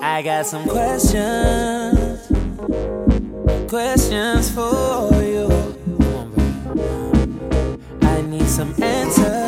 I got some questions, questions for you. I need some answers.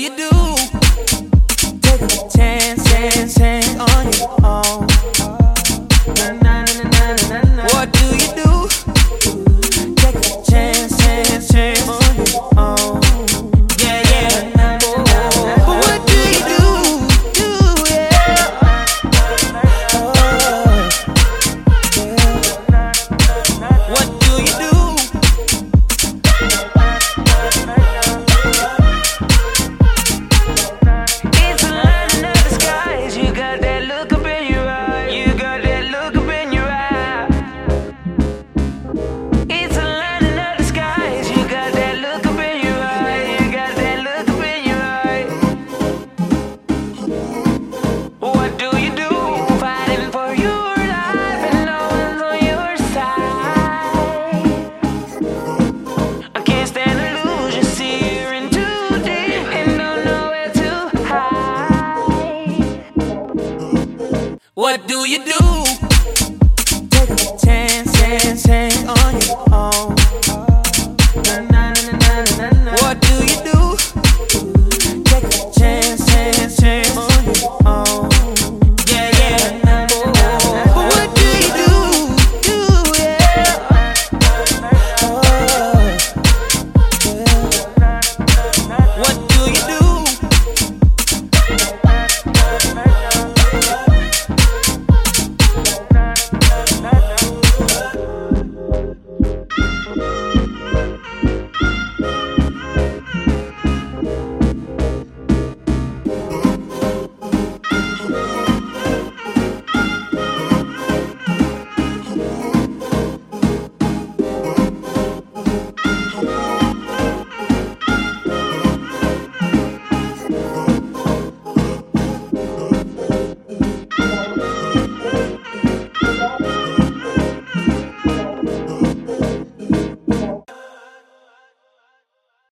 you do. What do you do? Take a chance, chance, chance on your own.